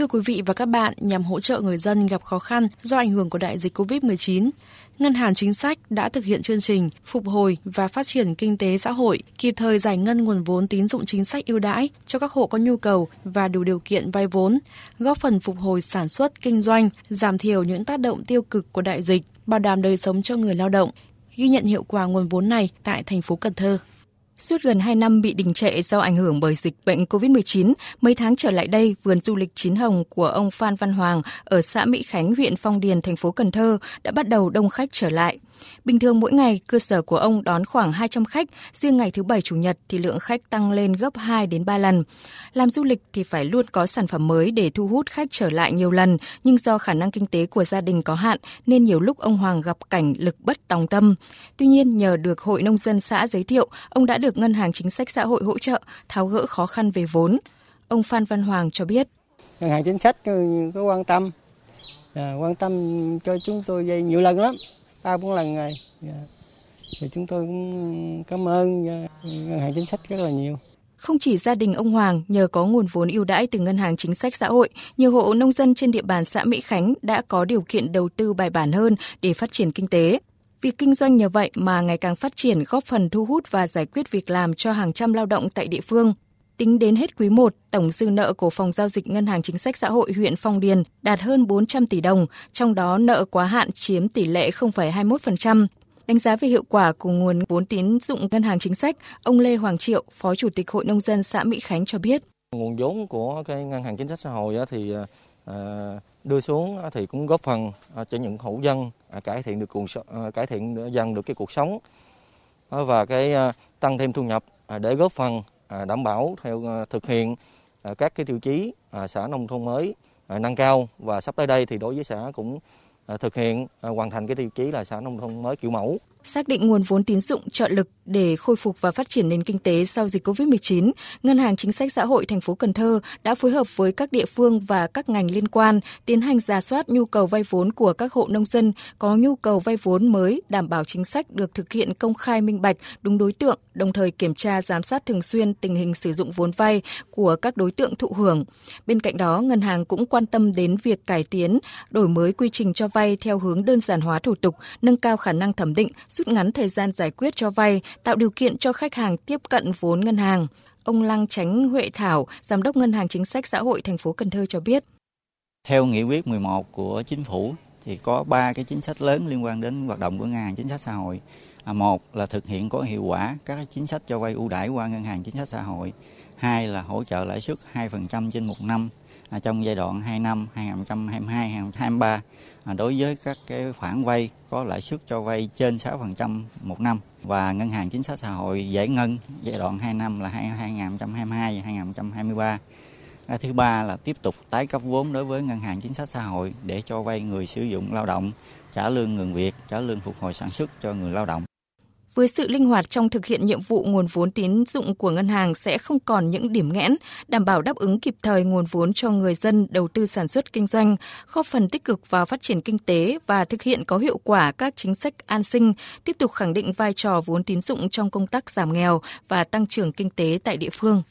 Thưa quý vị và các bạn, nhằm hỗ trợ người dân gặp khó khăn do ảnh hưởng của đại dịch COVID-19, Ngân hàng Chính sách đã thực hiện chương trình phục hồi và phát triển kinh tế xã hội, kịp thời giải ngân nguồn vốn tín dụng chính sách ưu đãi cho các hộ có nhu cầu và đủ điều kiện vay vốn, góp phần phục hồi sản xuất kinh doanh, giảm thiểu những tác động tiêu cực của đại dịch, bảo đảm đời sống cho người lao động. Ghi nhận hiệu quả nguồn vốn này tại thành phố Cần Thơ. Suốt gần 2 năm bị đình trệ do ảnh hưởng bởi dịch bệnh COVID-19, mấy tháng trở lại đây, vườn du lịch Chín Hồng của ông Phan Văn Hoàng ở xã Mỹ Khánh, huyện Phong Điền, thành phố Cần Thơ đã bắt đầu đông khách trở lại. Bình thường mỗi ngày, cơ sở của ông đón khoảng 200 khách, riêng ngày thứ Bảy Chủ nhật thì lượng khách tăng lên gấp 2 đến 3 lần. Làm du lịch thì phải luôn có sản phẩm mới để thu hút khách trở lại nhiều lần, nhưng do khả năng kinh tế của gia đình có hạn nên nhiều lúc ông Hoàng gặp cảnh lực bất tòng tâm. Tuy nhiên, nhờ được Hội Nông dân xã giới thiệu, ông đã được Ngân hàng Chính sách Xã hội hỗ trợ tháo gỡ khó khăn về vốn. Ông Phan Văn Hoàng cho biết. Ngân hàng Chính sách ừ, có quan tâm, à, quan tâm cho chúng tôi dây nhiều lần lắm ba bốn lần rồi thì chúng tôi cũng cảm ơn dạ. ngân hàng chính sách rất là nhiều không chỉ gia đình ông Hoàng nhờ có nguồn vốn ưu đãi từ ngân hàng chính sách xã hội, nhiều hộ nông dân trên địa bàn xã Mỹ Khánh đã có điều kiện đầu tư bài bản hơn để phát triển kinh tế. Việc kinh doanh nhờ vậy mà ngày càng phát triển góp phần thu hút và giải quyết việc làm cho hàng trăm lao động tại địa phương. Tính đến hết quý 1, tổng dư nợ của Phòng Giao dịch Ngân hàng Chính sách Xã hội huyện Phong Điền đạt hơn 400 tỷ đồng, trong đó nợ quá hạn chiếm tỷ lệ 0,21%. Đánh giá về hiệu quả của nguồn vốn tín dụng ngân hàng chính sách, ông Lê Hoàng Triệu, Phó Chủ tịch Hội Nông dân xã Mỹ Khánh cho biết. Nguồn vốn của cái ngân hàng chính sách xã hội thì à, đưa xuống thì cũng góp phần à, cho những hộ dân à, cải thiện được cuộc cải thiện dần được cái cuộc sống và cái tăng thêm thu nhập để góp phần À, đảm bảo theo à, thực hiện à, các cái tiêu chí xã nông thôn mới nâng cao. Và sắp tới đây thì đối với xã cũng thực hiện hoàn thành cái tiêu chí là xã nông thôn mới kiểu mẫu xác định nguồn vốn tín dụng trợ lực để khôi phục và phát triển nền kinh tế sau dịch Covid-19, Ngân hàng Chính sách Xã hội thành phố Cần Thơ đã phối hợp với các địa phương và các ngành liên quan tiến hành giả soát nhu cầu vay vốn của các hộ nông dân có nhu cầu vay vốn mới, đảm bảo chính sách được thực hiện công khai minh bạch, đúng đối tượng, đồng thời kiểm tra giám sát thường xuyên tình hình sử dụng vốn vay của các đối tượng thụ hưởng. Bên cạnh đó, ngân hàng cũng quan tâm đến việc cải tiến, đổi mới quy trình cho vay theo hướng đơn giản hóa thủ tục, nâng cao khả năng thẩm định, rút ngắn thời gian giải quyết cho vay, tạo điều kiện cho khách hàng tiếp cận vốn ngân hàng. Ông Lăng Tránh Huệ Thảo, Giám đốc Ngân hàng Chính sách Xã hội thành phố Cần Thơ cho biết. Theo nghị quyết 11 của chính phủ thì có ba cái chính sách lớn liên quan đến hoạt động của ngân hàng chính sách xã hội. À, một là thực hiện có hiệu quả các chính sách cho vay ưu đãi qua ngân hàng chính sách xã hội. Hai là hỗ trợ lãi suất 2% trên một năm À, trong giai đoạn 2 năm 2022-2023 à, đối với các cái khoản vay có lãi suất cho vay trên 6% một năm và ngân hàng chính sách xã hội giải ngân giai đoạn 2 năm là 2022 2023 à, thứ ba là tiếp tục tái cấp vốn đối với ngân hàng chính sách xã hội để cho vay người sử dụng lao động trả lương ngừng việc trả lương phục hồi sản xuất cho người lao động với sự linh hoạt trong thực hiện nhiệm vụ nguồn vốn tín dụng của ngân hàng sẽ không còn những điểm nghẽn, đảm bảo đáp ứng kịp thời nguồn vốn cho người dân đầu tư sản xuất kinh doanh, góp phần tích cực vào phát triển kinh tế và thực hiện có hiệu quả các chính sách an sinh, tiếp tục khẳng định vai trò vốn tín dụng trong công tác giảm nghèo và tăng trưởng kinh tế tại địa phương.